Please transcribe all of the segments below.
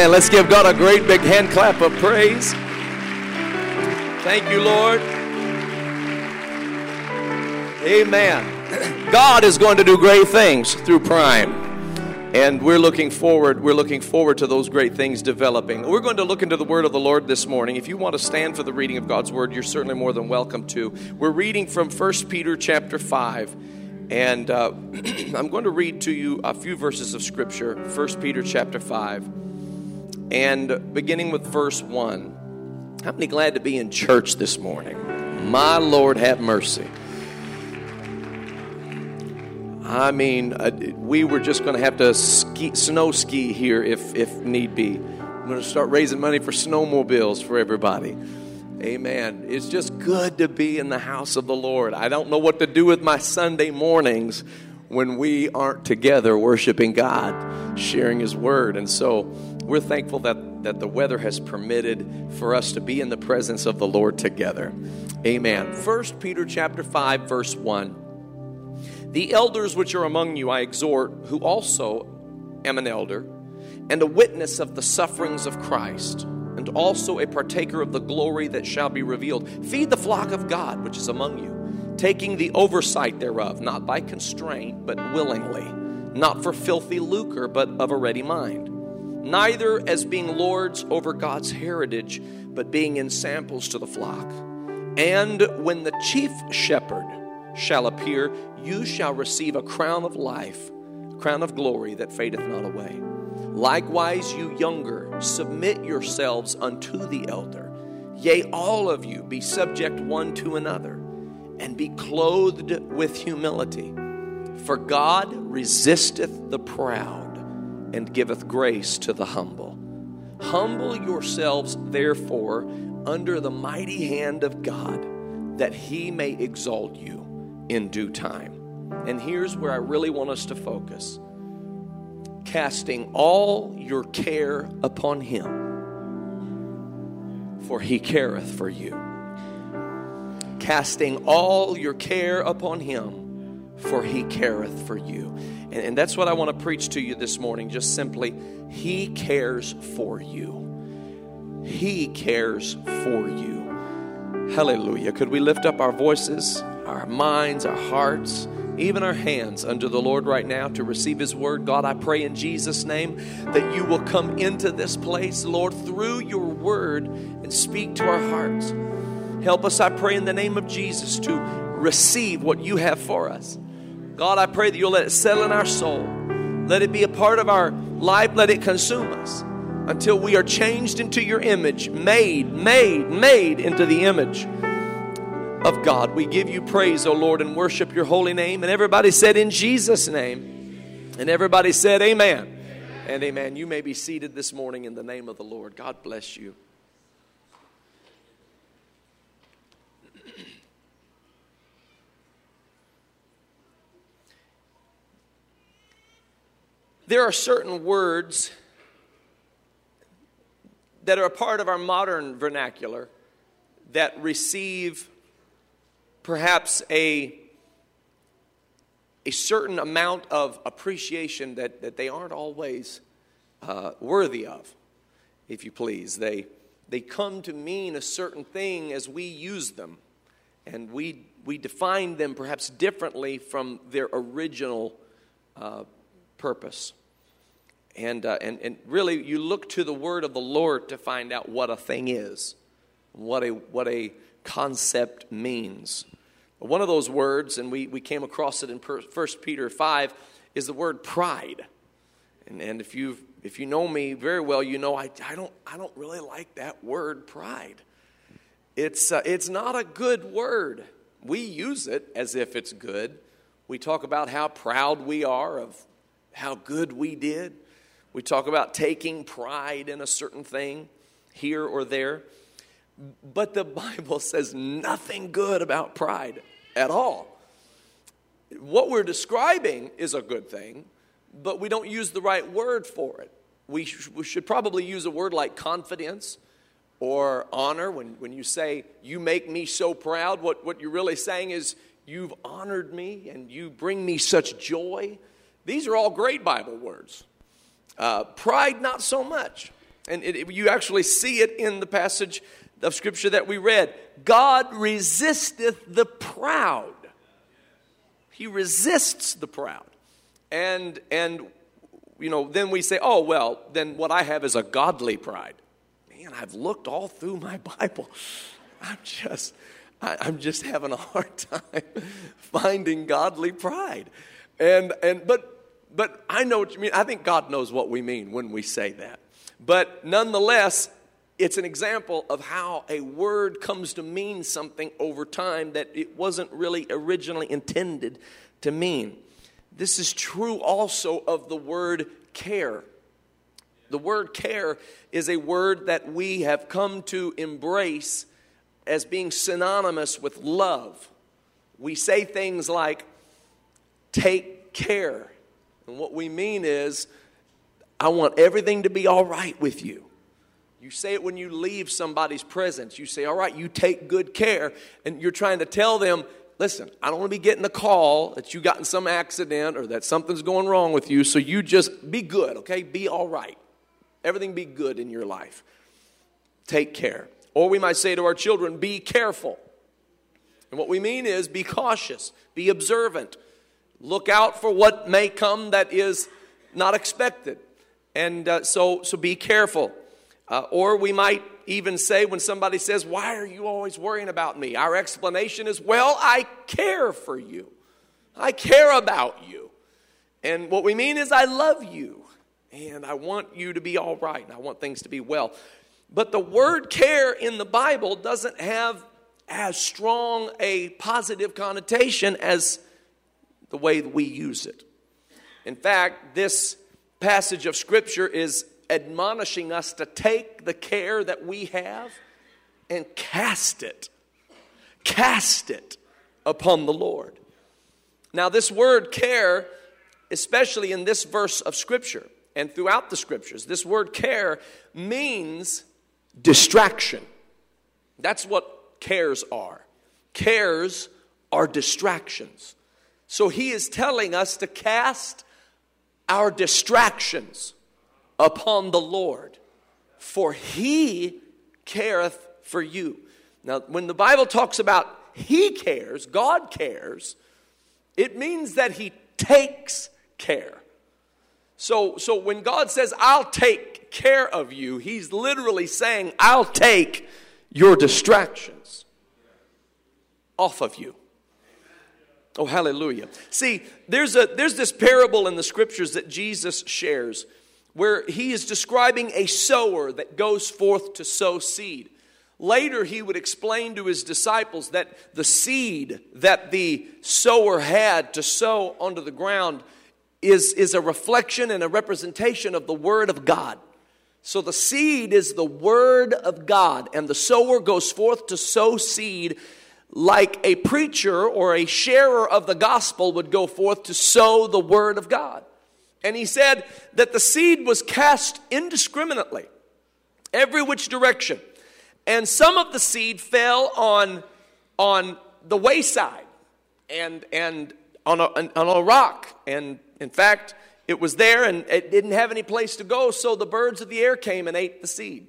Amen. Let's give God a great big hand clap of praise. Thank you, Lord. Amen. God is going to do great things through Prime. And we're looking forward, we're looking forward to those great things developing. We're going to look into the word of the Lord this morning. If you want to stand for the reading of God's word, you're certainly more than welcome to. We're reading from 1 Peter chapter 5. And uh, I'm going to read to you a few verses of scripture, 1 Peter chapter 5, and beginning with verse 1. How many glad to be in church this morning? My Lord, have mercy. I mean, uh, we were just going to have to ski, snow ski here if, if need be. I'm going to start raising money for snowmobiles for everybody. Amen. It's just good to be in the house of the Lord. I don't know what to do with my Sunday mornings when we aren't together worshiping God, sharing His Word. And so we're thankful that, that the weather has permitted for us to be in the presence of the Lord together. Amen. First Peter chapter 5, verse 1. The elders which are among you I exhort, who also am an elder, and a witness of the sufferings of Christ and also a partaker of the glory that shall be revealed. Feed the flock of God which is among you, taking the oversight thereof, not by constraint, but willingly, not for filthy lucre, but of a ready mind. Neither as being lords over God's heritage, but being in samples to the flock. And when the chief shepherd shall appear, you shall receive a crown of life, a crown of glory that fadeth not away. Likewise, you younger, submit yourselves unto the elder. Yea, all of you be subject one to another, and be clothed with humility. For God resisteth the proud, and giveth grace to the humble. Humble yourselves, therefore, under the mighty hand of God, that he may exalt you in due time. And here's where I really want us to focus casting all your care upon him, for he careth for you. Casting all your care upon him, for he careth for you. And, and that's what I want to preach to you this morning, just simply, he cares for you. He cares for you. Hallelujah. Could we lift up our voices, our minds, our hearts? even our hands unto the Lord right now to receive His word. God, I pray in Jesus' name that you will come into this place, Lord, through your word and speak to our hearts. Help us, I pray, in the name of Jesus to receive what you have for us. God, I pray that you'll let it settle in our soul. Let it be a part of our life. Let it consume us until we are changed into your image, made, made, made into the image of God. We give you praise, O Lord, and worship your holy name. And everybody said, In Jesus' name. And everybody said, Amen. amen. And amen. You may be seated this morning in the name of the Lord. God bless you. There are certain words that are a part of our modern vernacular that receive perhaps a, a certain amount of appreciation that, that they aren't always uh, worthy of, if you please. They, they come to mean a certain thing as we use them, and we, we define them perhaps differently from their original uh, purpose. And, uh, and, and really, you look to the word of the Lord to find out what a thing is, what a, what a concept means. One of those words, and we, we came across it in 1 Peter 5, is the word pride. And, and if, you if you know me very well, you know I, I, don't, I don't really like that word pride. It's, uh, it's not a good word. We use it as if it's good. We talk about how proud we are of how good we did. We talk about taking pride in a certain thing here or there. But the Bible says nothing good about pride at all. What we're describing is a good thing, but we don't use the right word for it. We, sh- we should probably use a word like confidence or honor. When, when you say, You make me so proud, what, what you're really saying is, You've honored me and you bring me such joy. These are all great Bible words. Uh, pride, not so much. And it, it, you actually see it in the passage of Scripture that we read. God resisteth the proud. He resists the proud. And, and, you know, then we say, oh, well, then what I have is a godly pride. Man, I've looked all through my Bible. I'm just, I, I'm just having a hard time finding godly pride. And, and, but, but I know what you mean. I think God knows what we mean when we say that. But nonetheless, it's an example of how a word comes to mean something over time that it wasn't really originally intended to mean. This is true also of the word care. The word care is a word that we have come to embrace as being synonymous with love. We say things like, take care. And what we mean is, I want everything to be all right with you. You say it when you leave somebody's presence. You say, All right, you take good care. And you're trying to tell them, Listen, I don't want to be getting a call that you got in some accident or that something's going wrong with you. So you just be good, okay? Be all right. Everything be good in your life. Take care. Or we might say to our children, Be careful. And what we mean is be cautious, be observant, look out for what may come that is not expected. And uh, so, so be careful. Uh, or we might even say when somebody says, Why are you always worrying about me? Our explanation is, Well, I care for you. I care about you. And what we mean is, I love you. And I want you to be all right. And I want things to be well. But the word care in the Bible doesn't have as strong a positive connotation as the way we use it. In fact, this passage of Scripture is admonishing us to take the care that we have and cast it, cast it upon the Lord. Now, this word care, especially in this verse of Scripture and throughout the Scriptures, this word care means distraction. That's what cares are. Cares are distractions. So he is telling us to cast our distractions upon the Lord, for he careth for you. Now, when the Bible talks about he cares, God cares, it means that he takes care. So, so when God says, I'll take care of you, he's literally saying, I'll take your distractions off of you. Oh, hallelujah. See, there's, a, there's this parable in the scriptures that Jesus shares where he is describing a sower that goes forth to sow seed. Later, he would explain to his disciples that the seed that the sower had to sow onto the ground is, is a reflection and a representation of the Word of God. So the seed is the Word of God, and the sower goes forth to sow seed like a preacher or a sharer of the gospel would go forth to sow the Word of God. And he said that the seed was cast indiscriminately, every which direction. And some of the seed fell on, on the wayside and, and on, a, on a rock. And in fact, it was there and it didn't have any place to go, so the birds of the air came and ate the seed.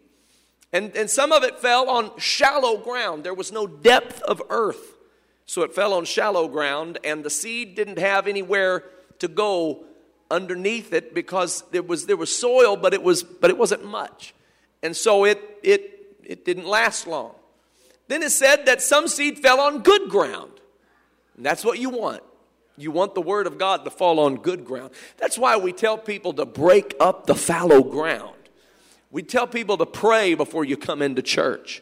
And, and some of it fell on shallow ground. There was no depth of earth. So it fell on shallow ground, and the seed didn't have anywhere to go underneath it because there was, there was soil, but it, was, but it wasn't much. And so it, it, it didn't last long. Then it said that some seed fell on good ground. And that's what you want. You want the word of God to fall on good ground. That's why we tell people to break up the fallow ground. We tell people to pray before you come into church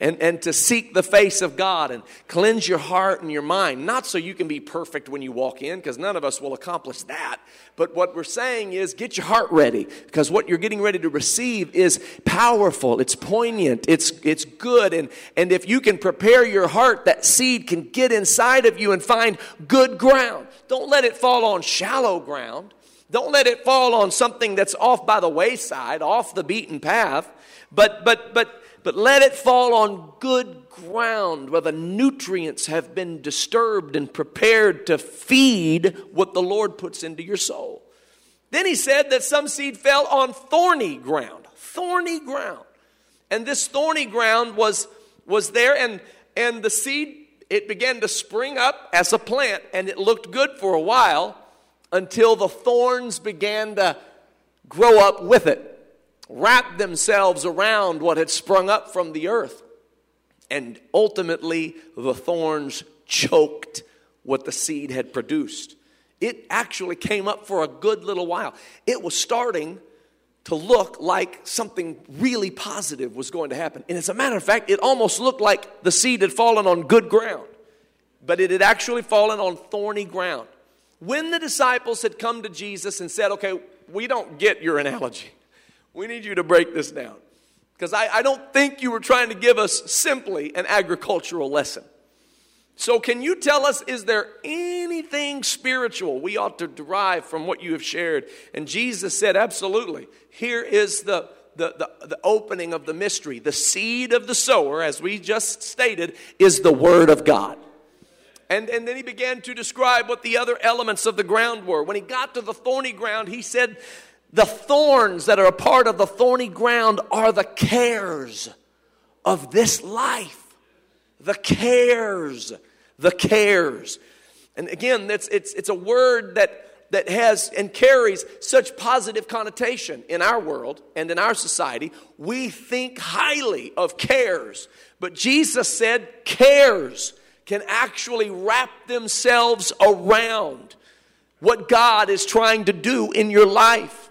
and, and to seek the face of God and cleanse your heart and your mind. Not so you can be perfect when you walk in, because none of us will accomplish that. But what we're saying is get your heart ready, because what you're getting ready to receive is powerful, it's poignant, it's, it's good. And, and if you can prepare your heart, that seed can get inside of you and find good ground. Don't let it fall on shallow ground. Don't let it fall on something that's off by the wayside, off the beaten path. But, but, but, but let it fall on good ground where the nutrients have been disturbed and prepared to feed what the Lord puts into your soul. Then he said that some seed fell on thorny ground. thorny ground. And this thorny ground was, was there, and, and the seed, it began to spring up as a plant, and it looked good for a while until the thorns began to grow up with it, wrap themselves around what had sprung up from the earth. And ultimately, the thorns choked what the seed had produced. It actually came up for a good little while. It was starting to look like something really positive was going to happen. And as a matter of fact, it almost looked like the seed had fallen on good ground, but it had actually fallen on thorny ground. When the disciples had come to Jesus and said, Okay, we don't get your analogy, we need you to break this down. Because I, I don't think you were trying to give us simply an agricultural lesson. So, can you tell us, is there anything spiritual we ought to derive from what you have shared? And Jesus said, Absolutely. Here is the, the, the, the, opening of the mystery. The seed of the sower, as we just stated, is the Word of God. And, and then he began to describe what the other elements of the ground were. When he got to the thorny ground, he said, The thorns that are a part of the thorny ground are the cares of this life. The cares the cares. And again, it's, it's, it's a word that, that has and carries such positive connotation in our world and in our society. We think highly of cares, but Jesus said cares can actually wrap themselves around what God is trying to do in your life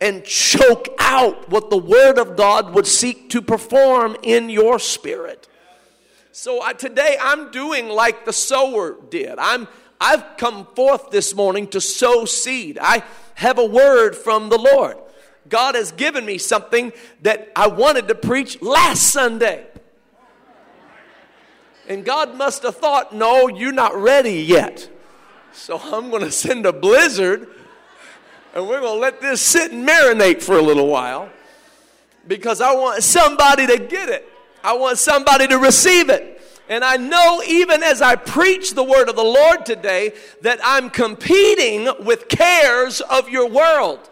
and choke out what the Word of God would seek to perform in your spirit. So I, today I'm doing like the sower did. I'm, I've come forth this morning to sow seed. I have a word from the Lord. God has given me something that I wanted to preach last Sunday. And God must have thought, no, you're not ready yet. So I'm going to send a blizzard and we're going to let this sit and marinate for a little while because I want somebody to get it. I want somebody to receive it. And I know even as I preach the word of the Lord today that I'm competing with cares of your world.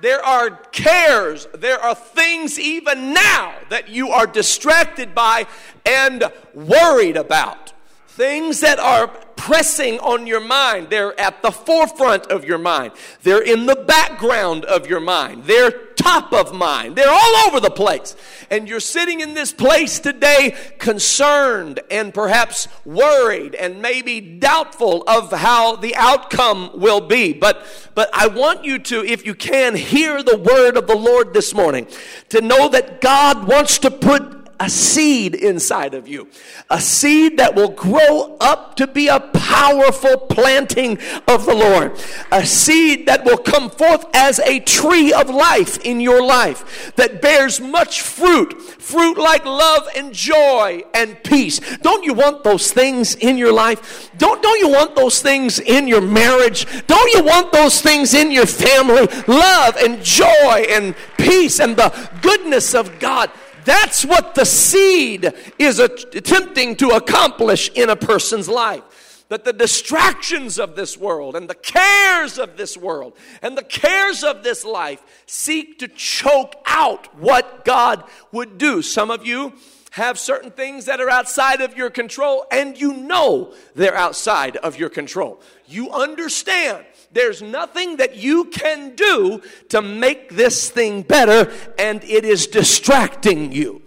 There are cares, there are things even now that you are distracted by and worried about. Things that are pressing on your mind. They're at the forefront of your mind. They're in the background of your mind. They're top of mind. They're all over the place. And you're sitting in this place today concerned and perhaps worried and maybe doubtful of how the outcome will be. But, but I want you to, if you can, hear the word of the Lord this morning to know that God wants to put a seed inside of you. A seed that will grow up to be a powerful planting of the Lord. A seed that will come forth as a tree of life in your life that bears much fruit. Fruit like love and joy and peace. Don't you want those things in your life? Don't, don't you want those things in your marriage? Don't you want those things in your family? Love and joy and peace and the goodness of God. That's what the seed is attempting to accomplish in a person's life. That the distractions of this world and the cares of this world and the cares of this life seek to choke out what God would do. Some of you have certain things that are outside of your control, and you know they're outside of your control. You understand there's nothing that you can do to make this thing better, and it is distracting you.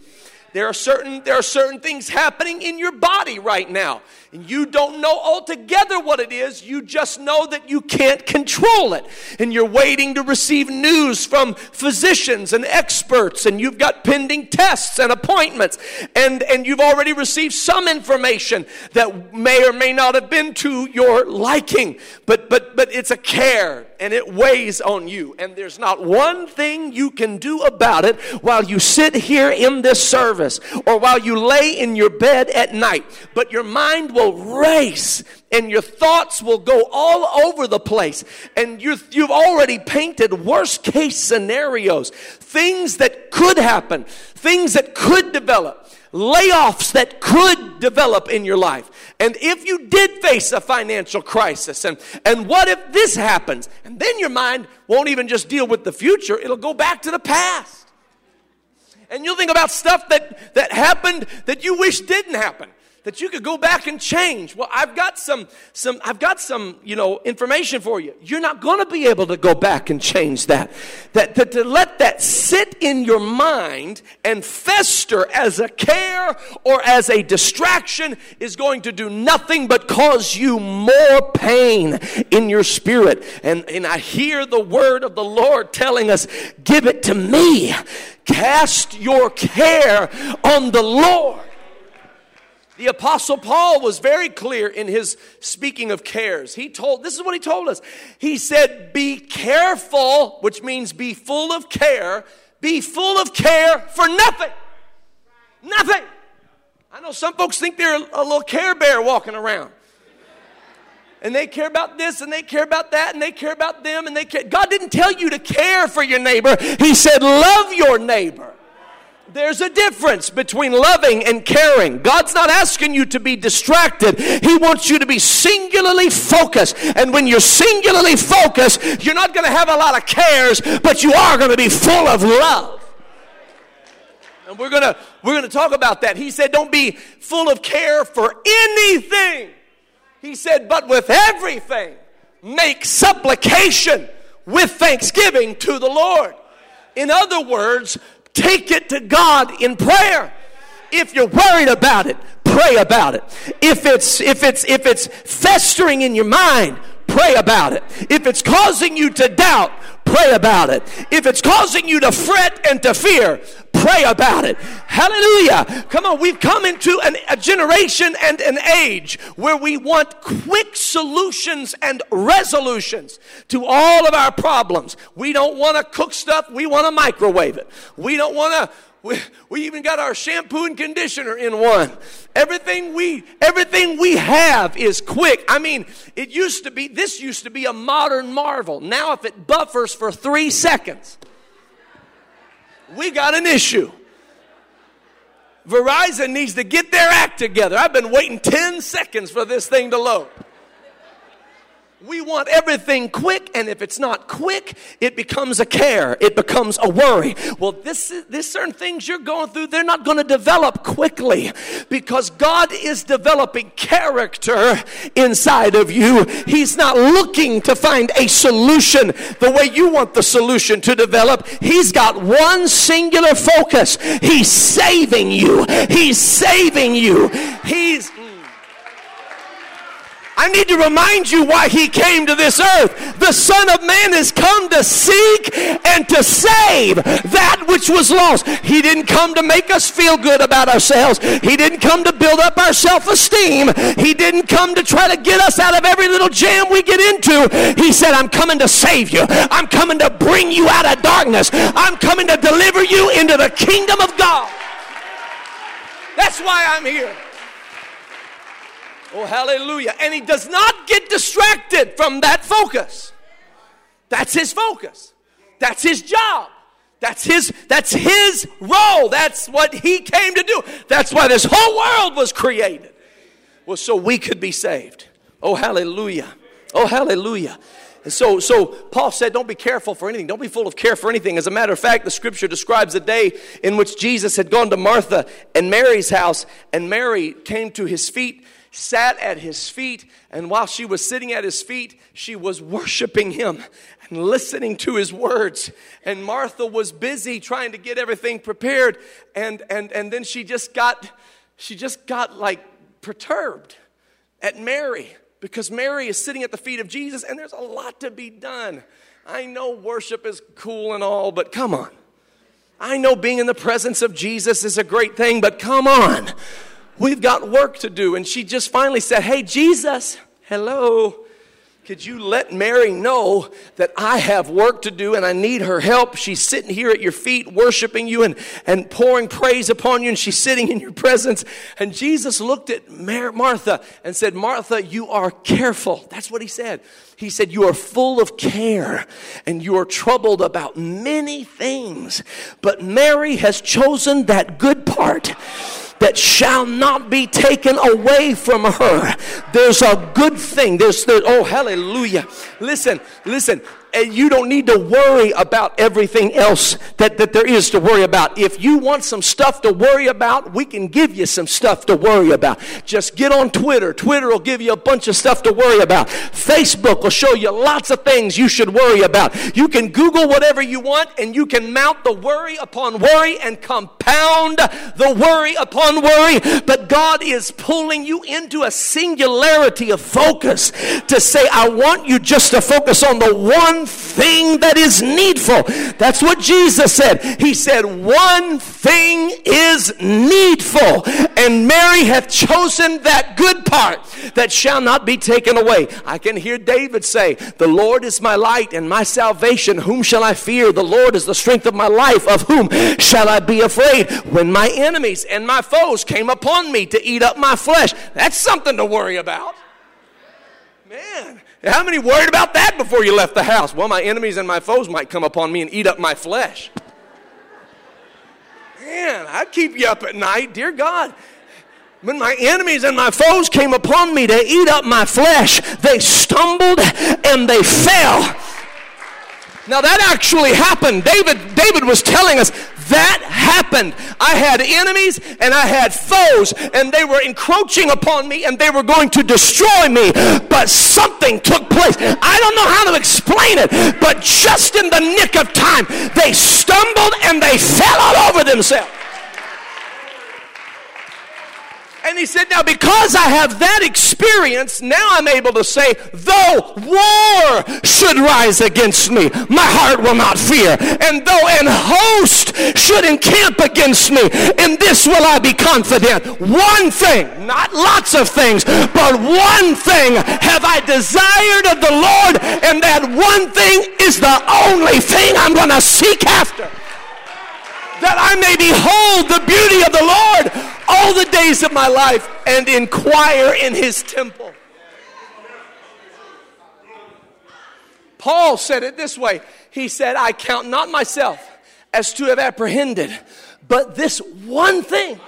There are certain, there are certain things happening in your body right now. And you don't know altogether what it is. You just know that you can't control it. And you're waiting to receive news from physicians and experts. And you've got pending tests and appointments. And, and you've already received some information that may or may not have been to your liking. But, but, but it's a care and it weighs on you. And there's not one thing you can do about it while you sit here in this service or while you lay in your bed at night. But your mind will race and your thoughts will go all over the place. And you you've already painted worst case scenarios, things that could happen, things that could develop layoffs that could develop in your life. And if you did face a financial crisis, and, and what if this happens? And then your mind won't even just deal with the future, it'll go back to the past. And you'll think about stuff that, that happened that you wish didn't happen that you could go back and change. Well, I've got some, some, I've got some, you know, information for you. You're not going to be able to go back and change that. That, that to let that sit in your mind and fester as a care or as a distraction is going to do nothing but cause you more pain in your spirit. And, and I hear the word of the Lord telling us, give it to me. Cast your care on the Lord. The Apostle Paul was very clear in his speaking of cares. He told, this is what he told us. He said, Be careful, which means be full of care, be full of care for nothing. Nothing. I know some folks think they're a little care bear walking around. And they care about this and they care about that and they care about them and they care. God didn't tell you to care for your neighbor, He said, Love your neighbor. There's a difference between loving and caring. God's not asking you to be distracted. He wants you to be singularly focused. And when you're singularly focused, you're not going to have a lot of cares, but you are going to be full of love. And we're going to we're going to talk about that. He said don't be full of care for anything. He said but with everything make supplication with thanksgiving to the Lord. In other words, Take it to God in prayer. If you're worried about it, pray about it. If it's if it's if it's festering in your mind, pray about it. If it's causing you to doubt, pray about it. If it's causing you to fret and to fear, pray about it. Hallelujah. Come on, we've come into an, a generation and an age where we want quick solutions and resolutions to all of our problems. We don't want to cook stuff, we want to microwave it. We don't want to we, we even got our shampoo and conditioner in one. Everything we everything we have is quick. I mean, it used to be this used to be a modern marvel. Now if it buffers for 3 seconds, we got an issue. Verizon needs to get their act together. I've been waiting 10 seconds for this thing to load. We want everything quick, and if it's not quick, it becomes a care. It becomes a worry. Well, this, this certain things you're going through, they're not going to develop quickly because God is developing character inside of you. He's not looking to find a solution the way you want the solution to develop. He's got one singular focus. He's saving you. He's saving you. He's I need to remind you why he came to this earth. The Son of Man has come to seek and to save that which was lost. He didn't come to make us feel good about ourselves. He didn't come to build up our self esteem. He didn't come to try to get us out of every little jam we get into. He said, I'm coming to save you. I'm coming to bring you out of darkness. I'm coming to deliver you into the kingdom of God. That's why I'm here. Oh, hallelujah. And he does not get distracted from that focus. That's his focus. That's his job. That's his that's his role. That's what he came to do. That's why this whole world was created. Was so we could be saved. Oh hallelujah. Oh hallelujah. And so, so Paul said, don't be careful for anything. Don't be full of care for anything. As a matter of fact, the scripture describes a day in which Jesus had gone to Martha and Mary's house, and Mary came to his feet sat at his feet, and while she was sitting at his feet, she was worshiping him and listening to his words. And Martha was busy trying to get everything prepared, and and and then she just got she just got like perturbed at Mary because Mary is sitting at the feet of Jesus, and there's a lot to be done. I know worship is cool and all, but come on. I know being in the presence of Jesus is a great thing, but come on. We've got work to do. And she just finally said, Hey, Jesus, hello. Could you let Mary know that I have work to do and I need her help? She's sitting here at your feet, worshiping you and, and pouring praise upon you, and she's sitting in your presence. And Jesus looked at Mar- Martha and said, Martha, you are careful. That's what he said. He said, You are full of care and you are troubled about many things. But Mary has chosen that good part that shall not be taken away from her. There's a good thing. There's, the, oh, hallelujah. Listen, listen. You don't need to worry about everything else that, that there is to worry about. If you want some stuff to worry about, we can give you some stuff to worry about. Just get on Twitter. Twitter will give you a bunch of stuff to worry about. Facebook will show you lots of things you should worry about. You can Google whatever you want and you can mount the worry upon worry and compound the worry upon worry. But God is pulling you into a singularity of focus to say, I want you just to focus on the one thing that is needful. That's what Jesus said. He said, One thing is needful, and Mary hath chosen that good part that shall not be taken away. I can hear David say, The Lord is my light and my salvation. Whom shall I fear? The Lord is the strength of my life. Of whom shall I be afraid? When my enemies and my foes came upon me to eat up my flesh, that's something to worry about. Man, how many worried about that before you left the house? Well, my enemies and my foes might come upon me and eat up my flesh. Man, I'd keep you up at night, dear God. When my enemies and my foes came upon me to eat up my flesh, they stumbled and they fell. Now that actually happened. David, David was telling us that happened. I had enemies and I had foes, and they were encroaching upon me and they were going to destroy me. But something took place. I don't know how to explain it, but just in the nick of time, they stumbled and they fell all over themselves. And he said, Now, because I have that experience, now I'm able to say, though war should rise against me, my heart will not fear. And though an host should encamp against me, in this will I be confident. One thing, not lots of things, but one thing have I desired of the Lord, and that one thing is the only thing I'm going to seek after that I may behold the beauty of the Lord all the days of my life and inquire in his temple. Paul said it this way He said, I count not myself as to have apprehended, but this one thing.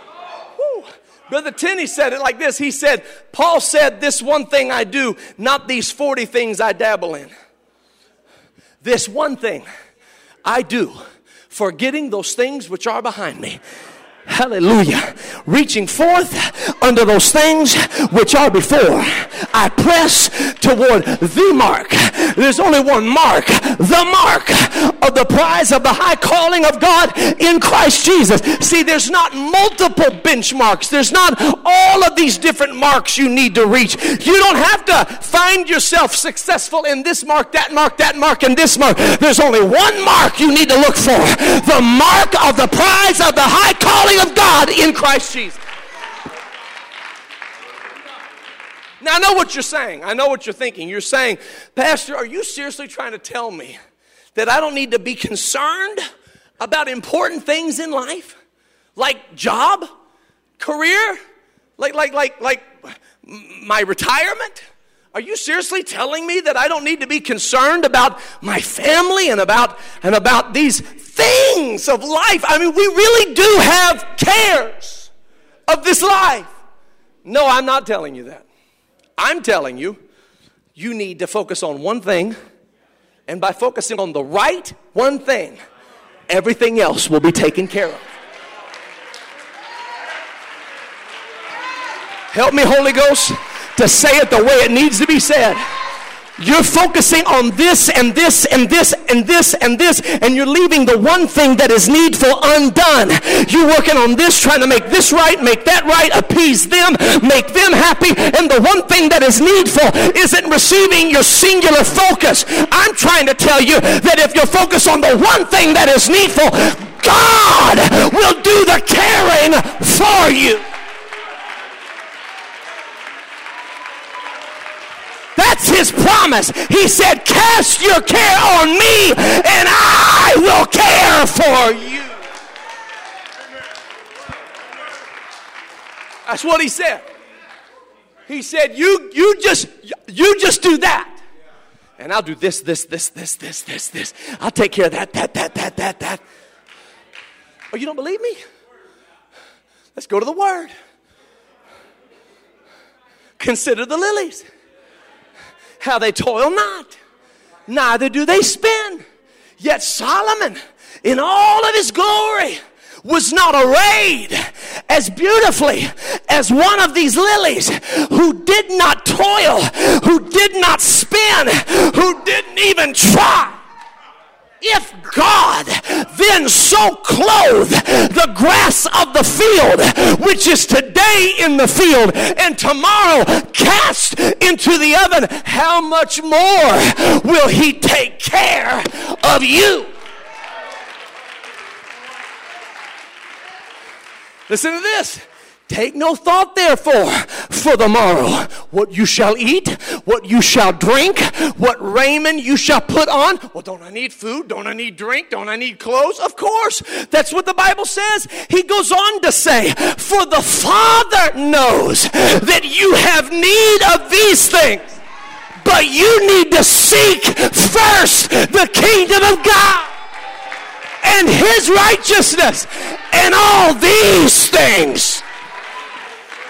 Brother Tenney said it like this He said, Paul said, This one thing I do, not these 40 things I dabble in. This one thing I do forgetting those things which are behind me Hallelujah. Reaching forth under those things which are before. I press toward the mark. There's only one mark, the mark of the prize of the high calling of God in Christ Jesus. See, there's not multiple benchmarks. There's not all of these different marks you need to reach. You don't have to find yourself successful in this mark, that mark, that mark, and this mark. There's only one mark you need to look for. The mark of the prize of the high calling of God in Christ Jesus. Now, I know what you're saying. I know what you're thinking. You're saying, Pastor, are you seriously trying to tell me that I don't need to be concerned about important things in life? Like job, career, like, like, like, like my retirement? Are you seriously telling me that I don't need to be concerned about my family and about and about these things of life? I mean, we really do have cares of this life. No, I'm not telling you that. I'm telling you you need to focus on one thing and by focusing on the right one thing, everything else will be taken care of. Help me, Holy Ghost to say it the way it needs to be said. You're focusing on this and this and this and this and this, and you're leaving the one thing that is needful undone. You're working on this, trying to make this right, make that right, appease them, make them happy, and the one thing that is needful isn't receiving your singular focus. I'm trying to tell you that if you focus on the one thing that is needful, God will do the caring for you. That's his promise. He said, Cast your care on me, and I will care for you. That's what he said. He said, You you just you just do that. And I'll do this, this, this, this, this, this, this. I'll take care of that, that, that, that, that, that. Oh, you don't believe me? Let's go to the word. Consider the lilies how they toil not, neither do they spin. Yet Solomon, in all of his glory, was not arrayed as beautifully as one of these lilies who did not toil, who did not spin, who didn't even try. If God then so clothe the grass of the field, which is today in the field and tomorrow cast into the oven, how much more will He take care of you? Listen to this. Take no thought, therefore, for the morrow, what you shall eat, what you shall drink, what raiment you shall put on. Well, don't I need food? Don't I need drink? Don't I need clothes? Of course. That's what the Bible says. He goes on to say, For the Father knows that you have need of these things, but you need to seek first the kingdom of God and his righteousness and all these things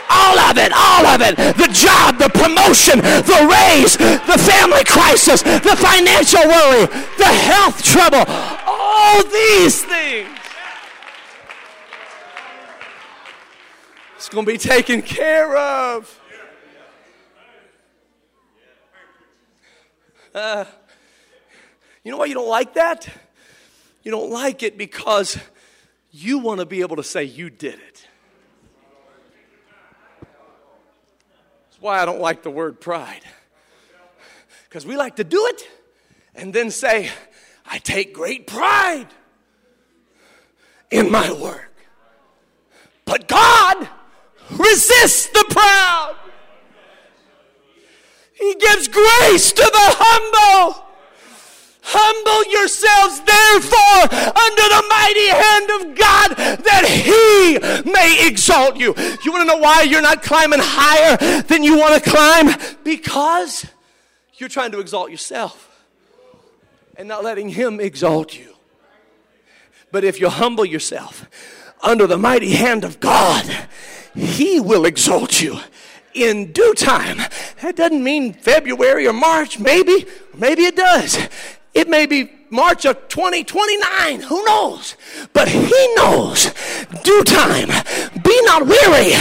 all of it, all of it. The job, the promotion, the raise, the family crisis, the financial worry, the health trouble, all these things. It's going to be taken care of. Uh, you know why you don't like that? You don't like it because you want to be able to say you did it. Why I don't like the word pride. Because we like to do it and then say, I take great pride in my work. But God resists the proud. He gives grace to the humble. Humble yourselves, therefore, under the mighty hand of God, that He may exalt you. You want to know why you're not climbing higher than you want to climb? Because you're trying to exalt yourself and not letting Him exalt you. But if you humble yourself under the mighty hand of God, He will exalt you in due time. That doesn't mean February or March, maybe, maybe it does. It may be March of 2029. Who knows? But he knows due time. Be not weary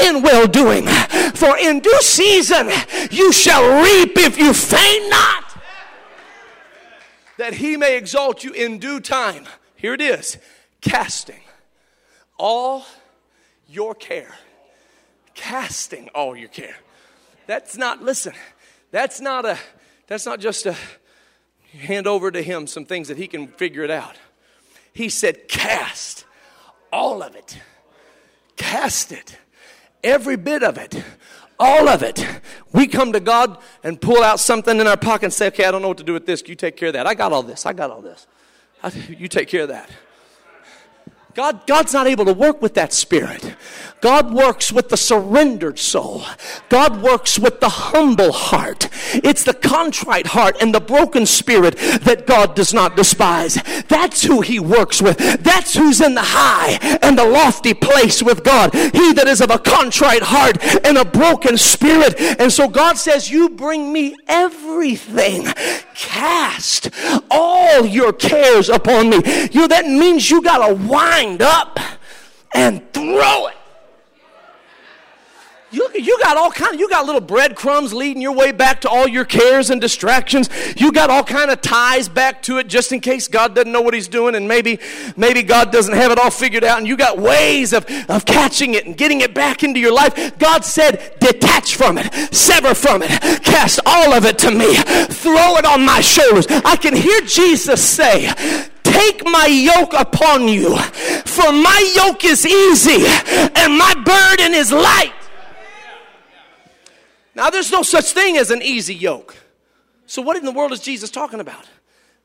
in well doing, for in due season you shall reap if you faint not. That he may exalt you in due time. Here it is casting all your care. Casting all your care. That's not, listen, that's not a, that's not just a, hand over to him some things that he can figure it out. He said, Cast all of it. Cast it. Every bit of it. All of it. We come to God and pull out something in our pocket and say, Okay, I don't know what to do with this. You take care of that. I got all this. I got all this. You take care of that. God, God's not able to work with that spirit. God works with the surrendered soul. God works with the humble heart. It's the contrite heart and the broken spirit that God does not despise. That's who He works with. That's who's in the high and the lofty place with God. He that is of a contrite heart and a broken spirit. And so God says, You bring me everything. Cast all your cares upon me. You know, that means you got to wind up and throw it. You, you got all kind of, you got little breadcrumbs leading your way back to all your cares and distractions. You got all kind of ties back to it just in case God doesn't know what he's doing and maybe, maybe God doesn't have it all figured out and you got ways of, of catching it and getting it back into your life. God said, detach from it, sever from it, cast all of it to me, throw it on my shoulders. I can hear Jesus say, Take my yoke upon you, for my yoke is easy and my burden is light. Now, there's no such thing as an easy yoke. So, what in the world is Jesus talking about?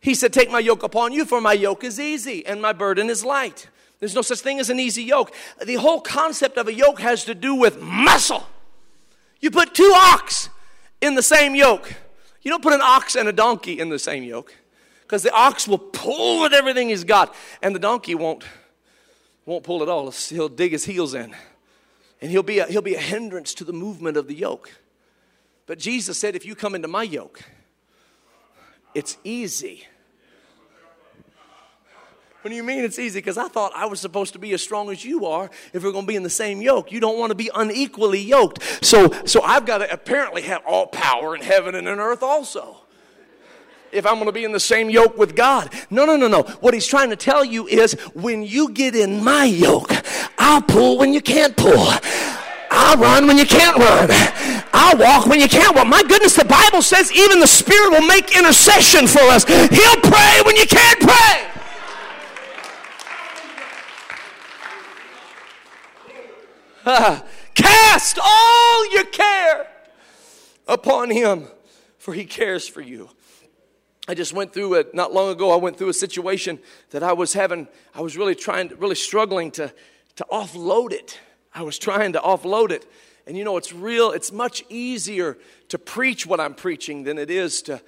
He said, Take my yoke upon you, for my yoke is easy and my burden is light. There's no such thing as an easy yoke. The whole concept of a yoke has to do with muscle. You put two ox in the same yoke. You don't put an ox and a donkey in the same yoke because the ox will pull with everything he's got, and the donkey won't, won't pull at all. He'll dig his heels in, and he'll be, a, he'll be a hindrance to the movement of the yoke. But Jesus said, If you come into my yoke, it's easy. What do you mean it's easy? Because I thought I was supposed to be as strong as you are if we're going to be in the same yoke. You don't want to be unequally yoked. So, so I've got to apparently have all power in heaven and in earth also. If I'm going to be in the same yoke with God. No, no, no, no. What he's trying to tell you is when you get in my yoke, I'll pull when you can't pull. I'll run when you can't run. Walk when you can't walk. My goodness, the Bible says even the Spirit will make intercession for us. He'll pray when you can't pray. Cast all your care upon him, for he cares for you. I just went through it not long ago. I went through a situation that I was having, I was really trying, really struggling to, to offload it. I was trying to offload it. And you know, it's real, it's much easier to preach what I'm preaching than it is to,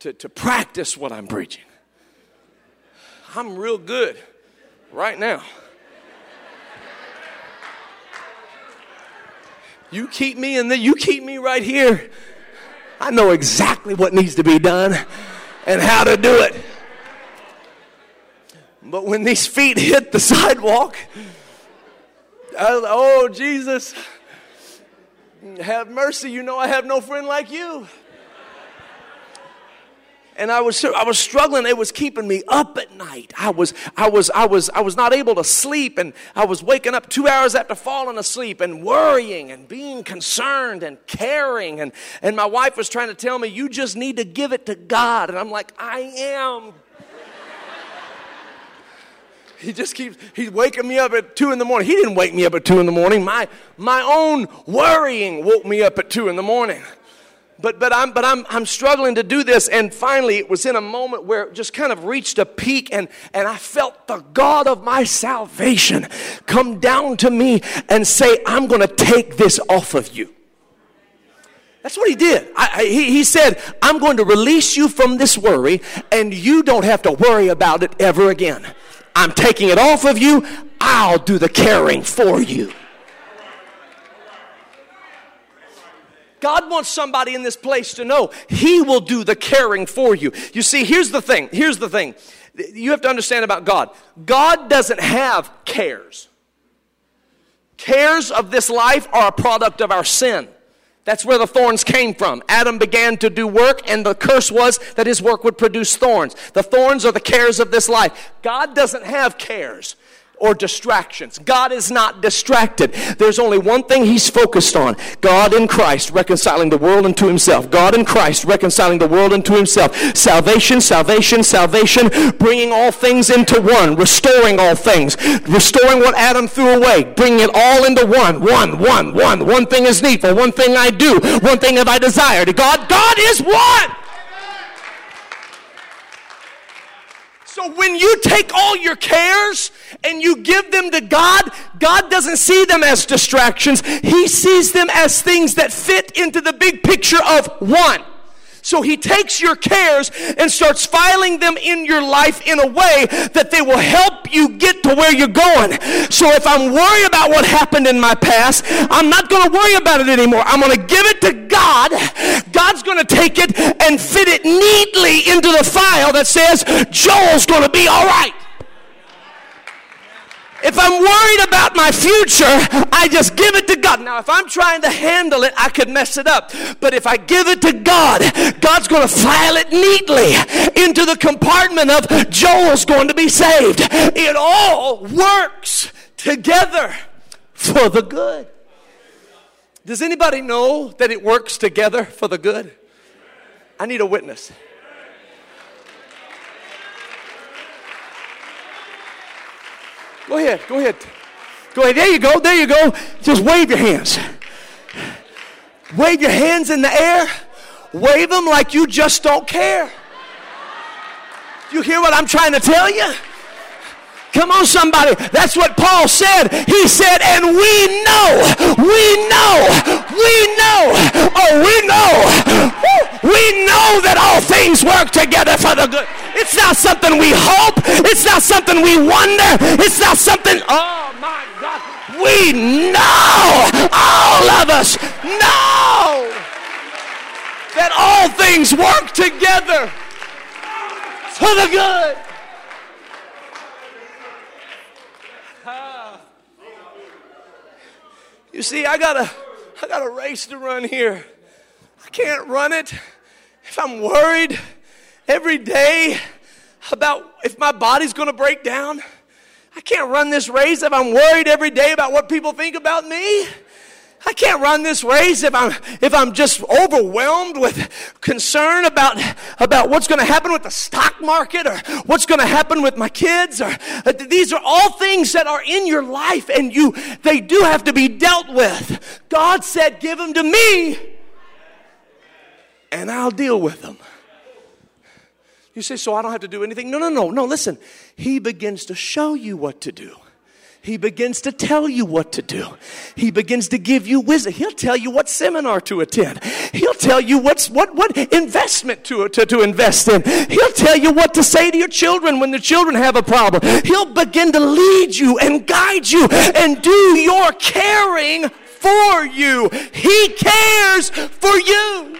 to, to practice what I'm preaching. I'm real good right now. You keep me in the, you keep me right here. I know exactly what needs to be done and how to do it. But when these feet hit the sidewalk, I, oh, Jesus, have mercy. You know I have no friend like you and I was I was struggling. It was keeping me up at night. I was I was I was I was not able to sleep, and I was waking up two hours after falling asleep and worrying and being concerned and caring. And and my wife was trying to tell me, "You just need to give it to God," and I'm like, "I am." He just keeps he's waking me up at two in the morning he didn't wake me up at two in the morning my my own worrying woke me up at two in the morning but but I'm but I'm I'm struggling to do this. And finally, it was in a moment where it just kind of reached a peak, and and I felt the God of my salvation come down to me and say, "I'm going to take this off of you." That's what he did. I, I, he, he said, I'm going to release you from this worry, and you don't have to worry about it ever again. I'm taking it off of you. I'll do the caring for you. God wants somebody in this place to know He will do the caring for you. You see, here's the thing. Here's the thing. You have to understand about God. God doesn't have cares. Cares of this life are a product of our sin. That's where the thorns came from. Adam began to do work, and the curse was that his work would produce thorns. The thorns are the cares of this life. God doesn't have cares or distractions. God is not distracted. There's only one thing he's focused on God in Christ reconciling the world unto himself. God in Christ reconciling the world unto himself. Salvation, salvation, salvation, bringing all things into one, restoring all things, restoring what Adam threw away, bringing it all into one. One, one, one. One thing is needful, one thing I do, one thing have I desired. God, God is one. So when you take all your cares and you give them to God, God doesn't see them as distractions. He sees them as things that fit into the big picture of one. So he takes your cares and starts filing them in your life in a way that they will help you get to where you're going. So if I'm worried about what happened in my past, I'm not going to worry about it anymore. I'm going to give it to God. God's going to take it and fit it neatly into the file that says Joel's going to be all right. If I'm worried about my future, I just give it to God. Now, if I'm trying to handle it, I could mess it up. But if I give it to God, God's going to file it neatly into the compartment of Joel's going to be saved. It all works together for the good. Does anybody know that it works together for the good? I need a witness. Go ahead, go ahead. Go ahead. There you go, there you go. Just wave your hands. Wave your hands in the air. Wave them like you just don't care. You hear what I'm trying to tell you? Come on, somebody. That's what Paul said. He said, and we know, we know, we know, oh, we know, we know that all things work together for the good. It's not something we hope. It's not something we wonder. It's not something, oh my God. We know, all of us know that all things work together for the good. You see, I got a, I got a race to run here. I can't run it if I'm worried every day about if my body's to break down. I can't run this race if I'm worried every day about what people think about me. I can't run this race if I'm if I'm just overwhelmed with concern about about what's going to happen with the stock market or what's going to happen with my kids or uh, these are all things that are in your life and you they do have to be dealt with. God said, "Give them to me and I'll deal with them." You say, "So I don't have to do anything?" No, no, no. No, listen. He begins to show you what to do. He begins to tell you what to do. He begins to give you wisdom. He'll tell you what seminar to attend. He'll tell you what's, what, what investment to, to, to invest in. He'll tell you what to say to your children when the children have a problem. He'll begin to lead you and guide you and do your caring for you. He cares for you.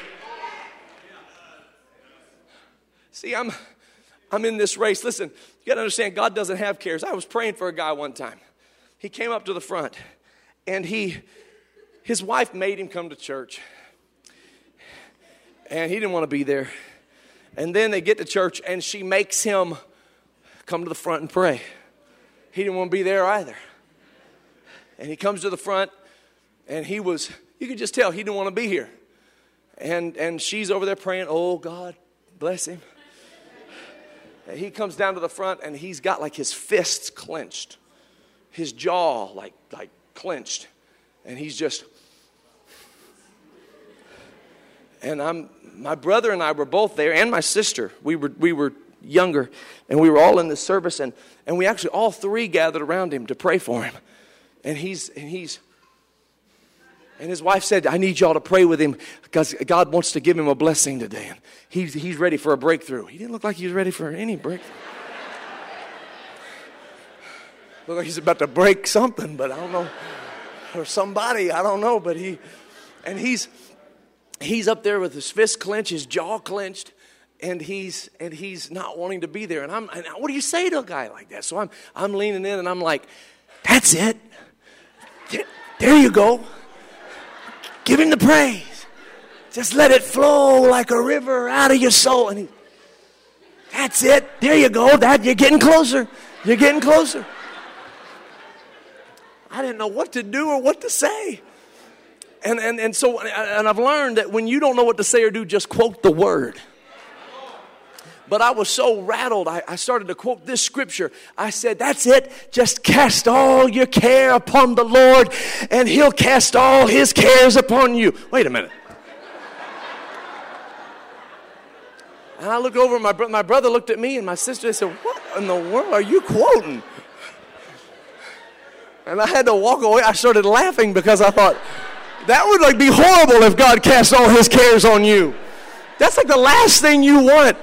See, I'm, I'm in this race. Listen, you got to understand, God doesn't have cares. I was praying for a guy one time. He came up to the front and he his wife made him come to church. And he didn't want to be there. And then they get to church and she makes him come to the front and pray. He didn't want to be there either. And he comes to the front and he was you could just tell he didn't want to be here. And and she's over there praying oh god bless him he comes down to the front and he's got like his fists clenched his jaw like, like clenched. And he's just, and I'm, my brother and I were both there, and my sister. We were, we were younger, and we were all in the service, and, and we actually all three gathered around him to pray for him. And he's, and he's, and his wife said, I need y'all to pray with him because God wants to give him a blessing today. And he's, he's ready for a breakthrough. He didn't look like he was ready for any breakthrough. Look like he's about to break something, but I don't know. Or somebody, I don't know. But he, and he's, he's up there with his fist clenched, his jaw clenched, and he's and he's not wanting to be there. And I'm, and what do you say to a guy like that? So I'm, I'm leaning in, and I'm like, that's it. There you go. Give him the praise. Just let it flow like a river out of your soul. And he, that's it. There you go. That you're getting closer. You're getting closer. I didn't know what to do or what to say. And, and, and so, and I've learned that when you don't know what to say or do, just quote the word. But I was so rattled, I, I started to quote this scripture. I said, That's it. Just cast all your care upon the Lord, and He'll cast all His cares upon you. Wait a minute. And I looked over, my, bro- my brother looked at me, and my sister, they said, What in the world are you quoting? And I had to walk away. I started laughing because I thought, that would like be horrible if God cast all his cares on you. That's like the last thing you want.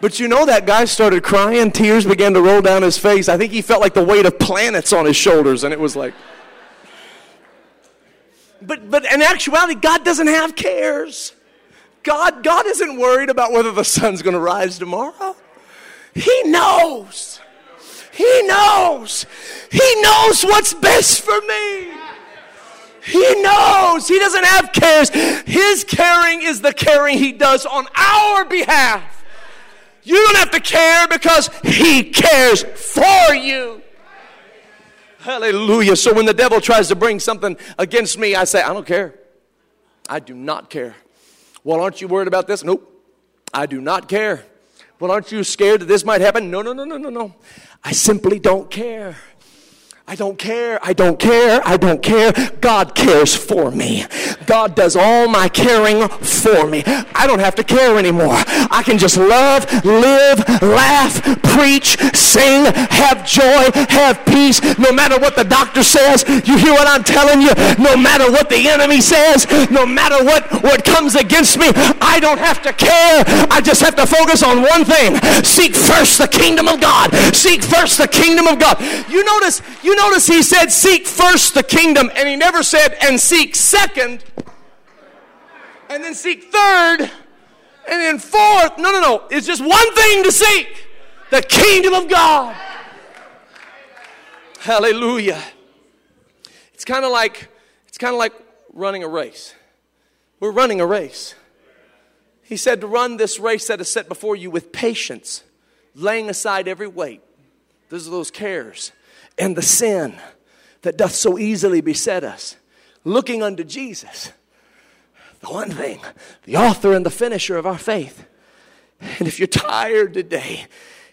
But you know that guy started crying, tears began to roll down his face. I think he felt like the weight of planets on his shoulders, and it was like. But but in actuality, God doesn't have cares. God, God isn't worried about whether the sun's gonna rise tomorrow. He knows. He knows. He knows what's best for me. He knows. He doesn't have cares. His caring is the caring He does on our behalf. You don't have to care because He cares for you. Hallelujah. So when the devil tries to bring something against me, I say, I don't care. I do not care. Well, aren't you worried about this? Nope. I do not care. Well, aren't you scared that this might happen? No, no, no, no, no, no. I simply don't care. I don't care. I don't care. I don't care. God cares for me. God does all my caring for me. I don't have to care anymore. I can just love, live, laugh, preach, sing, have joy, have peace. No matter what the doctor says, you hear what I'm telling you? No matter what the enemy says, no matter what, what comes against me, I don't have to care. I just have to focus on one thing. Seek first the kingdom of God. Seek first the kingdom of God. You notice, you notice he said, Seek first the kingdom, and he never said, And seek second, and then seek third, And then fourth, no, no, no, it's just one thing to seek the kingdom of God. Hallelujah. It's kind of like it's kind of like running a race. We're running a race. He said to run this race that is set before you with patience, laying aside every weight. Those are those cares and the sin that doth so easily beset us, looking unto Jesus, the one thing, the author and the finisher of our faith. And if you're tired today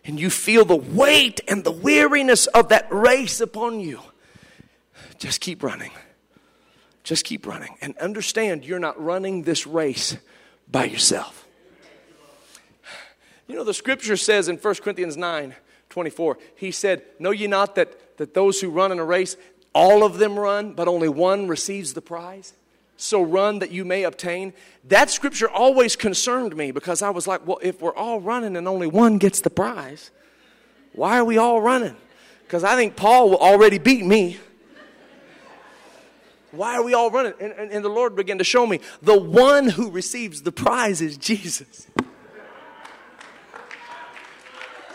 and you feel the weight and the weariness of that race upon you, just keep running. Just keep running. And understand you're not running this race by yourself. You know, the scripture says in 1 Corinthians 9 24, he said, Know ye not that, that those who run in a race, all of them run, but only one receives the prize? So run that you may obtain. That scripture always concerned me because I was like, well, if we're all running and only one gets the prize, why are we all running? Because I think Paul will already beat me. Why are we all running? And, and, and, the Lord began to show me the one who receives the prize is Jesus.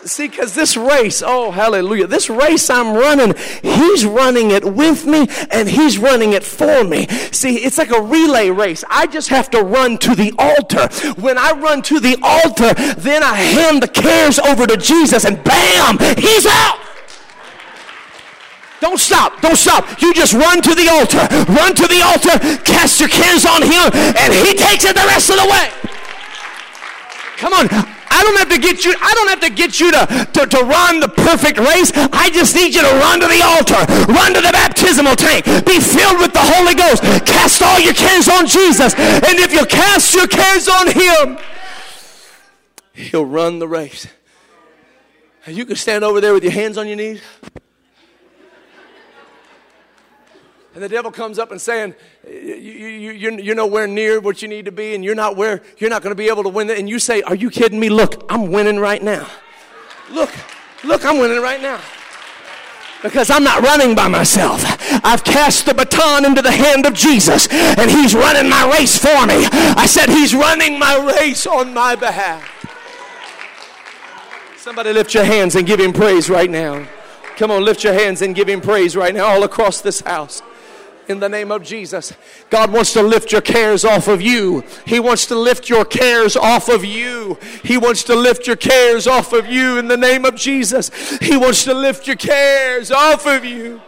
See, because this race, oh, hallelujah, this race I'm running, He's running it with me and He's running it for me. See, it's like a relay race. I just have to run to the altar. When I run to the altar, then I hand the cares over to Jesus and bam, He's out. Don't stop. Don't stop. You just run to the altar. Run to the altar. Cast your cares on him, and he takes it the rest of the way. Come on. I don't have to get you, I don't have to get you to, to, to run the perfect race. I just need you to run to the altar. Run to the baptismal tank. Be filled with the Holy Ghost. Cast all your cares on Jesus. And if you cast your cares on him, he'll run the race. You can stand over there with your hands on your knees. And the devil comes up and saying, you, you, you're, nowhere near what you need to be, and you're not where you're not going to be able to win. And you say, Are you kidding me? Look, I'm winning right now. Look, look, I'm winning right now. Because I'm not running by myself. I've cast the baton into the hand of Jesus, and He's running my race for me. I said, He's running my race on my behalf. Somebody lift your hands and give Him praise right now. Come on, lift your hands and give Him praise right now, all across this house in the name of Jesus. God wants to lift your cares off of you. He wants to lift your cares off of you. He wants to lift your cares off of you in the name of Jesus. He wants to lift your cares off of you.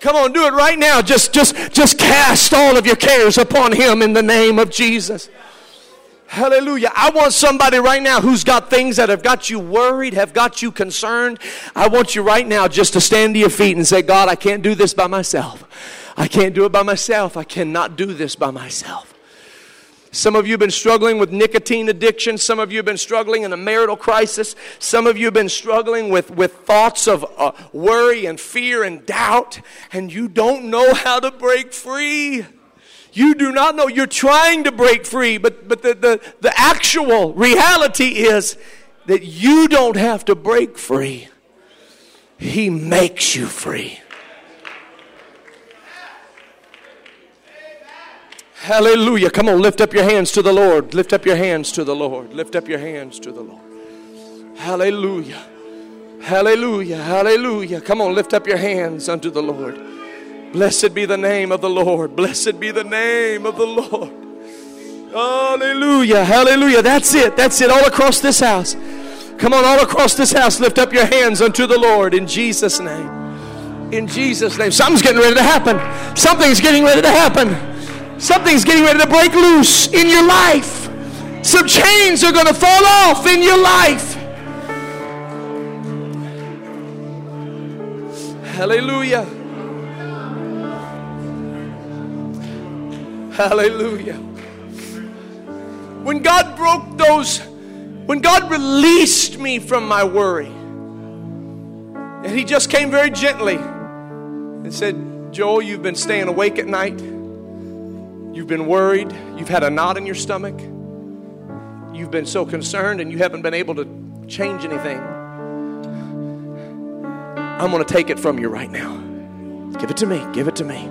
Come on, do it right now. Just just just cast all of your cares upon him in the name of Jesus. Hallelujah. I want somebody right now who's got things that have got you worried, have got you concerned. I want you right now just to stand to your feet and say, God, I can't do this by myself. I can't do it by myself. I cannot do this by myself. Some of you have been struggling with nicotine addiction. Some of you have been struggling in a marital crisis. Some of you have been struggling with, with thoughts of uh, worry and fear and doubt, and you don't know how to break free. You do not know. You're trying to break free, but, but the, the, the actual reality is that you don't have to break free, He makes you free. Hallelujah. Come on, lift up your hands to the Lord. Lift up your hands to the Lord. Lift up your hands to the Lord. Hallelujah. Hallelujah. Hallelujah. Come on, lift up your hands unto the Lord. Blessed be the name of the Lord. Blessed be the name of the Lord. Hallelujah. Hallelujah. That's it. That's it. All across this house. Come on, all across this house, lift up your hands unto the Lord in Jesus' name. In Jesus' name. Something's getting ready to happen. Something's getting ready to happen. Something's getting ready to break loose in your life. Some chains are going to fall off in your life. Hallelujah. Hallelujah. When God broke those, when God released me from my worry, and He just came very gently and said, Joel, you've been staying awake at night. You've been worried. You've had a knot in your stomach. You've been so concerned and you haven't been able to change anything. I'm going to take it from you right now. Give it to me. Give it to me.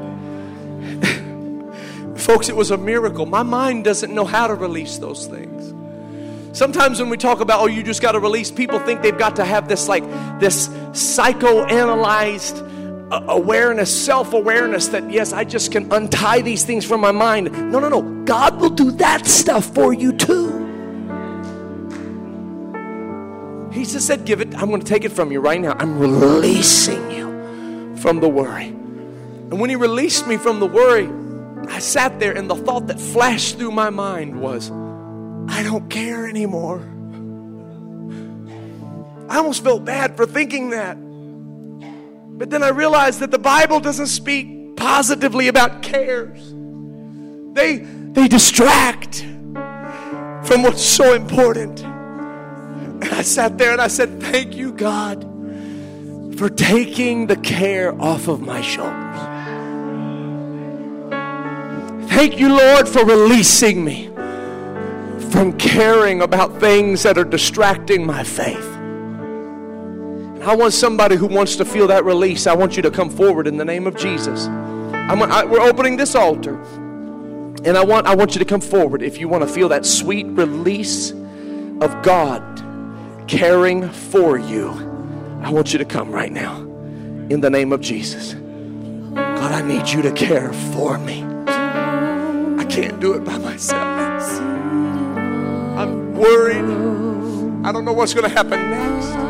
Folks, it was a miracle. My mind doesn't know how to release those things. Sometimes when we talk about, oh, you just got to release, people think they've got to have this like this psychoanalyzed awareness, self awareness that, yes, I just can untie these things from my mind. No, no, no. God will do that stuff for you too. He just said, Give it. I'm going to take it from you right now. I'm releasing you from the worry. And when He released me from the worry, I sat there and the thought that flashed through my mind was, I don't care anymore. I almost felt bad for thinking that. But then I realized that the Bible doesn't speak positively about cares. They, they distract from what's so important. And I sat there and I said, Thank you, God, for taking the care off of my shoulders. Thank you, Lord, for releasing me from caring about things that are distracting my faith. I want somebody who wants to feel that release. I want you to come forward in the name of Jesus. I, we're opening this altar, and I want I want you to come forward if you want to feel that sweet release of God caring for you. I want you to come right now in the name of Jesus. God, I need you to care for me. I can't do it by myself. I'm worried. I don't know what's going to happen next.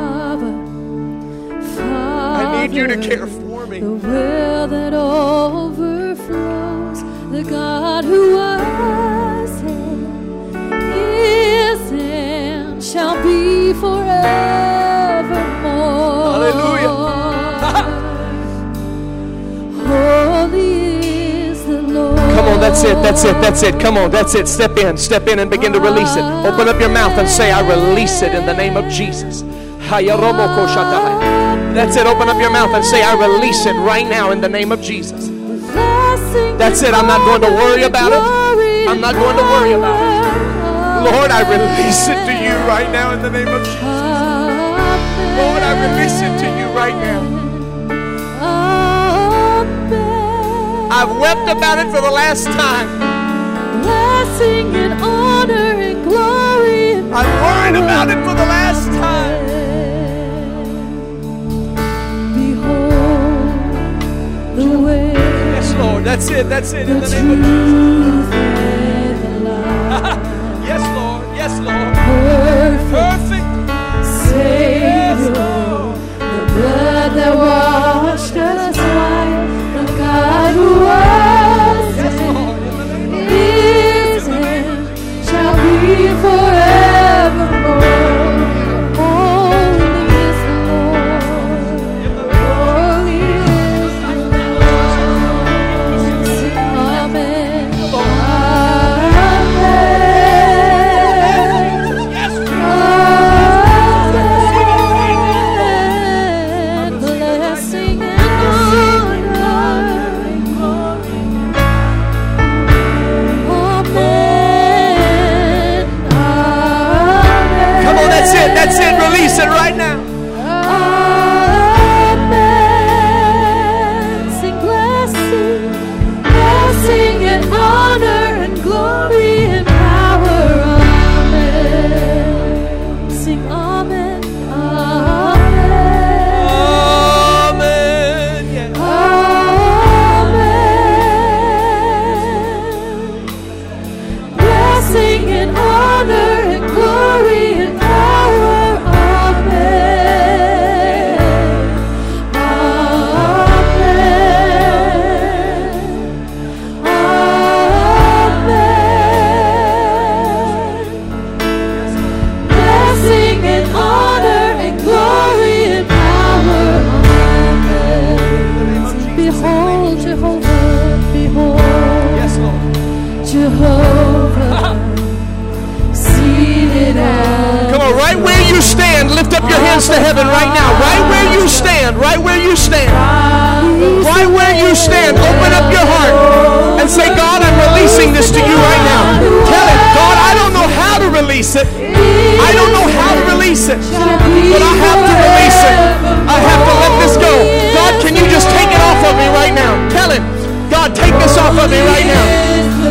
Need you to care for me. The well that overflows, the God who was and is and shall be forevermore. Hallelujah. Holy is the Lord. Come on, that's it, that's it, that's it. Come on, that's it. Step in, step in and begin to release it. Open up your mouth and say, I release it in the name of Jesus. That's it. Open up your mouth and say, I release it right now in the name of Jesus. That's it. I'm not going to worry about it. I'm not going to worry about it. Lord, I release it to you right now in the name of Jesus. Lord, I release it to you right now. I've wept about it for the last time. Blessing and honor and glory. I've worried about it for the last That's it. That's it. In the name of truth and the light. Yes, Lord. Yes, Lord. Hands to heaven right now. Right where you stand. Right where you stand. Right where you stand. Open up your heart and say, God, I'm releasing this to you right now. Tell him, God, I don't know how to release it. I don't know how to release it. But I have to release it. I have to let this go. God, can you just take it off of me right now? Tell him, God, take this off of me right now.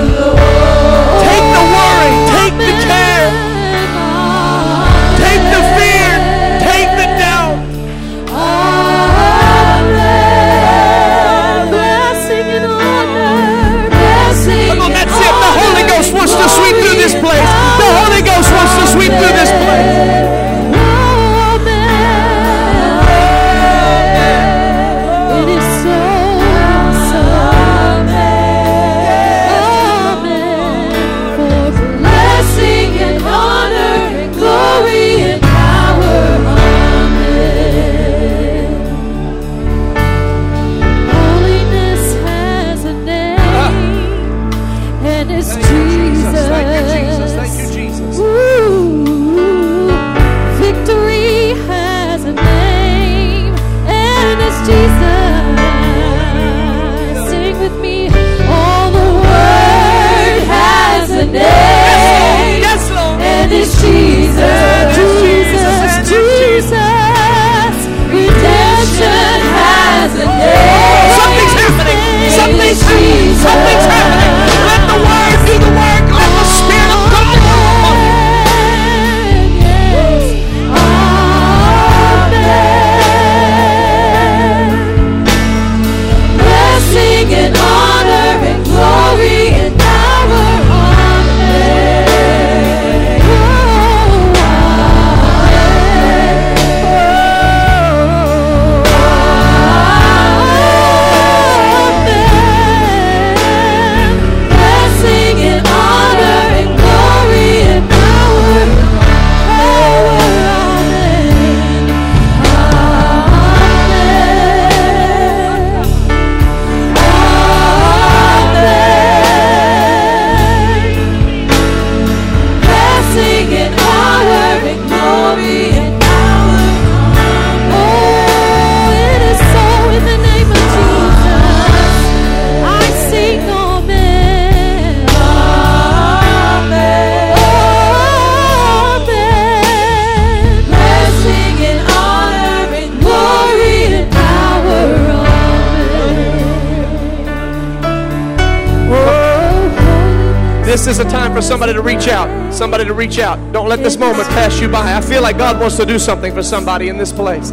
Reach out. Don't let this moment pass you by. I feel like God wants to do something for somebody in this place.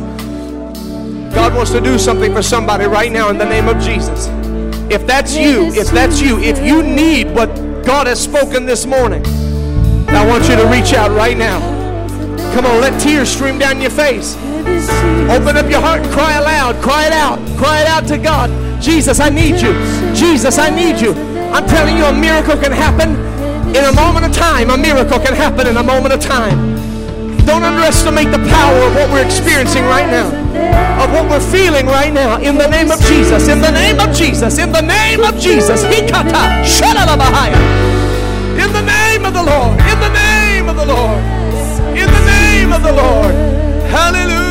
God wants to do something for somebody right now in the name of Jesus. If that's you, if that's you, if you need what God has spoken this morning, I want you to reach out right now. Come on, let tears stream down your face. Open up your heart and cry aloud. Cry it out. Cry it out to God. Jesus, I need you. Jesus, I need you. I'm telling you, a miracle can happen in a moment of time. A miracle can happen in a moment of time. Don't underestimate the power of what we're experiencing right now, of what we're feeling right now. In the name of Jesus, in the name of Jesus, in the name of Jesus. Hikata, shalalabahaya. In the name of the Lord, in the name of the Lord, in the name of the Lord. Hallelujah.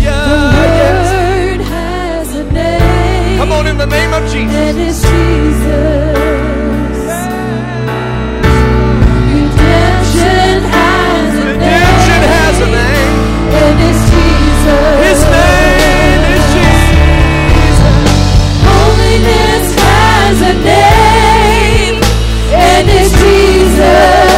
Yes. Word has a name. Come on, in the name of Jesus. And it's Jesus. Jesus.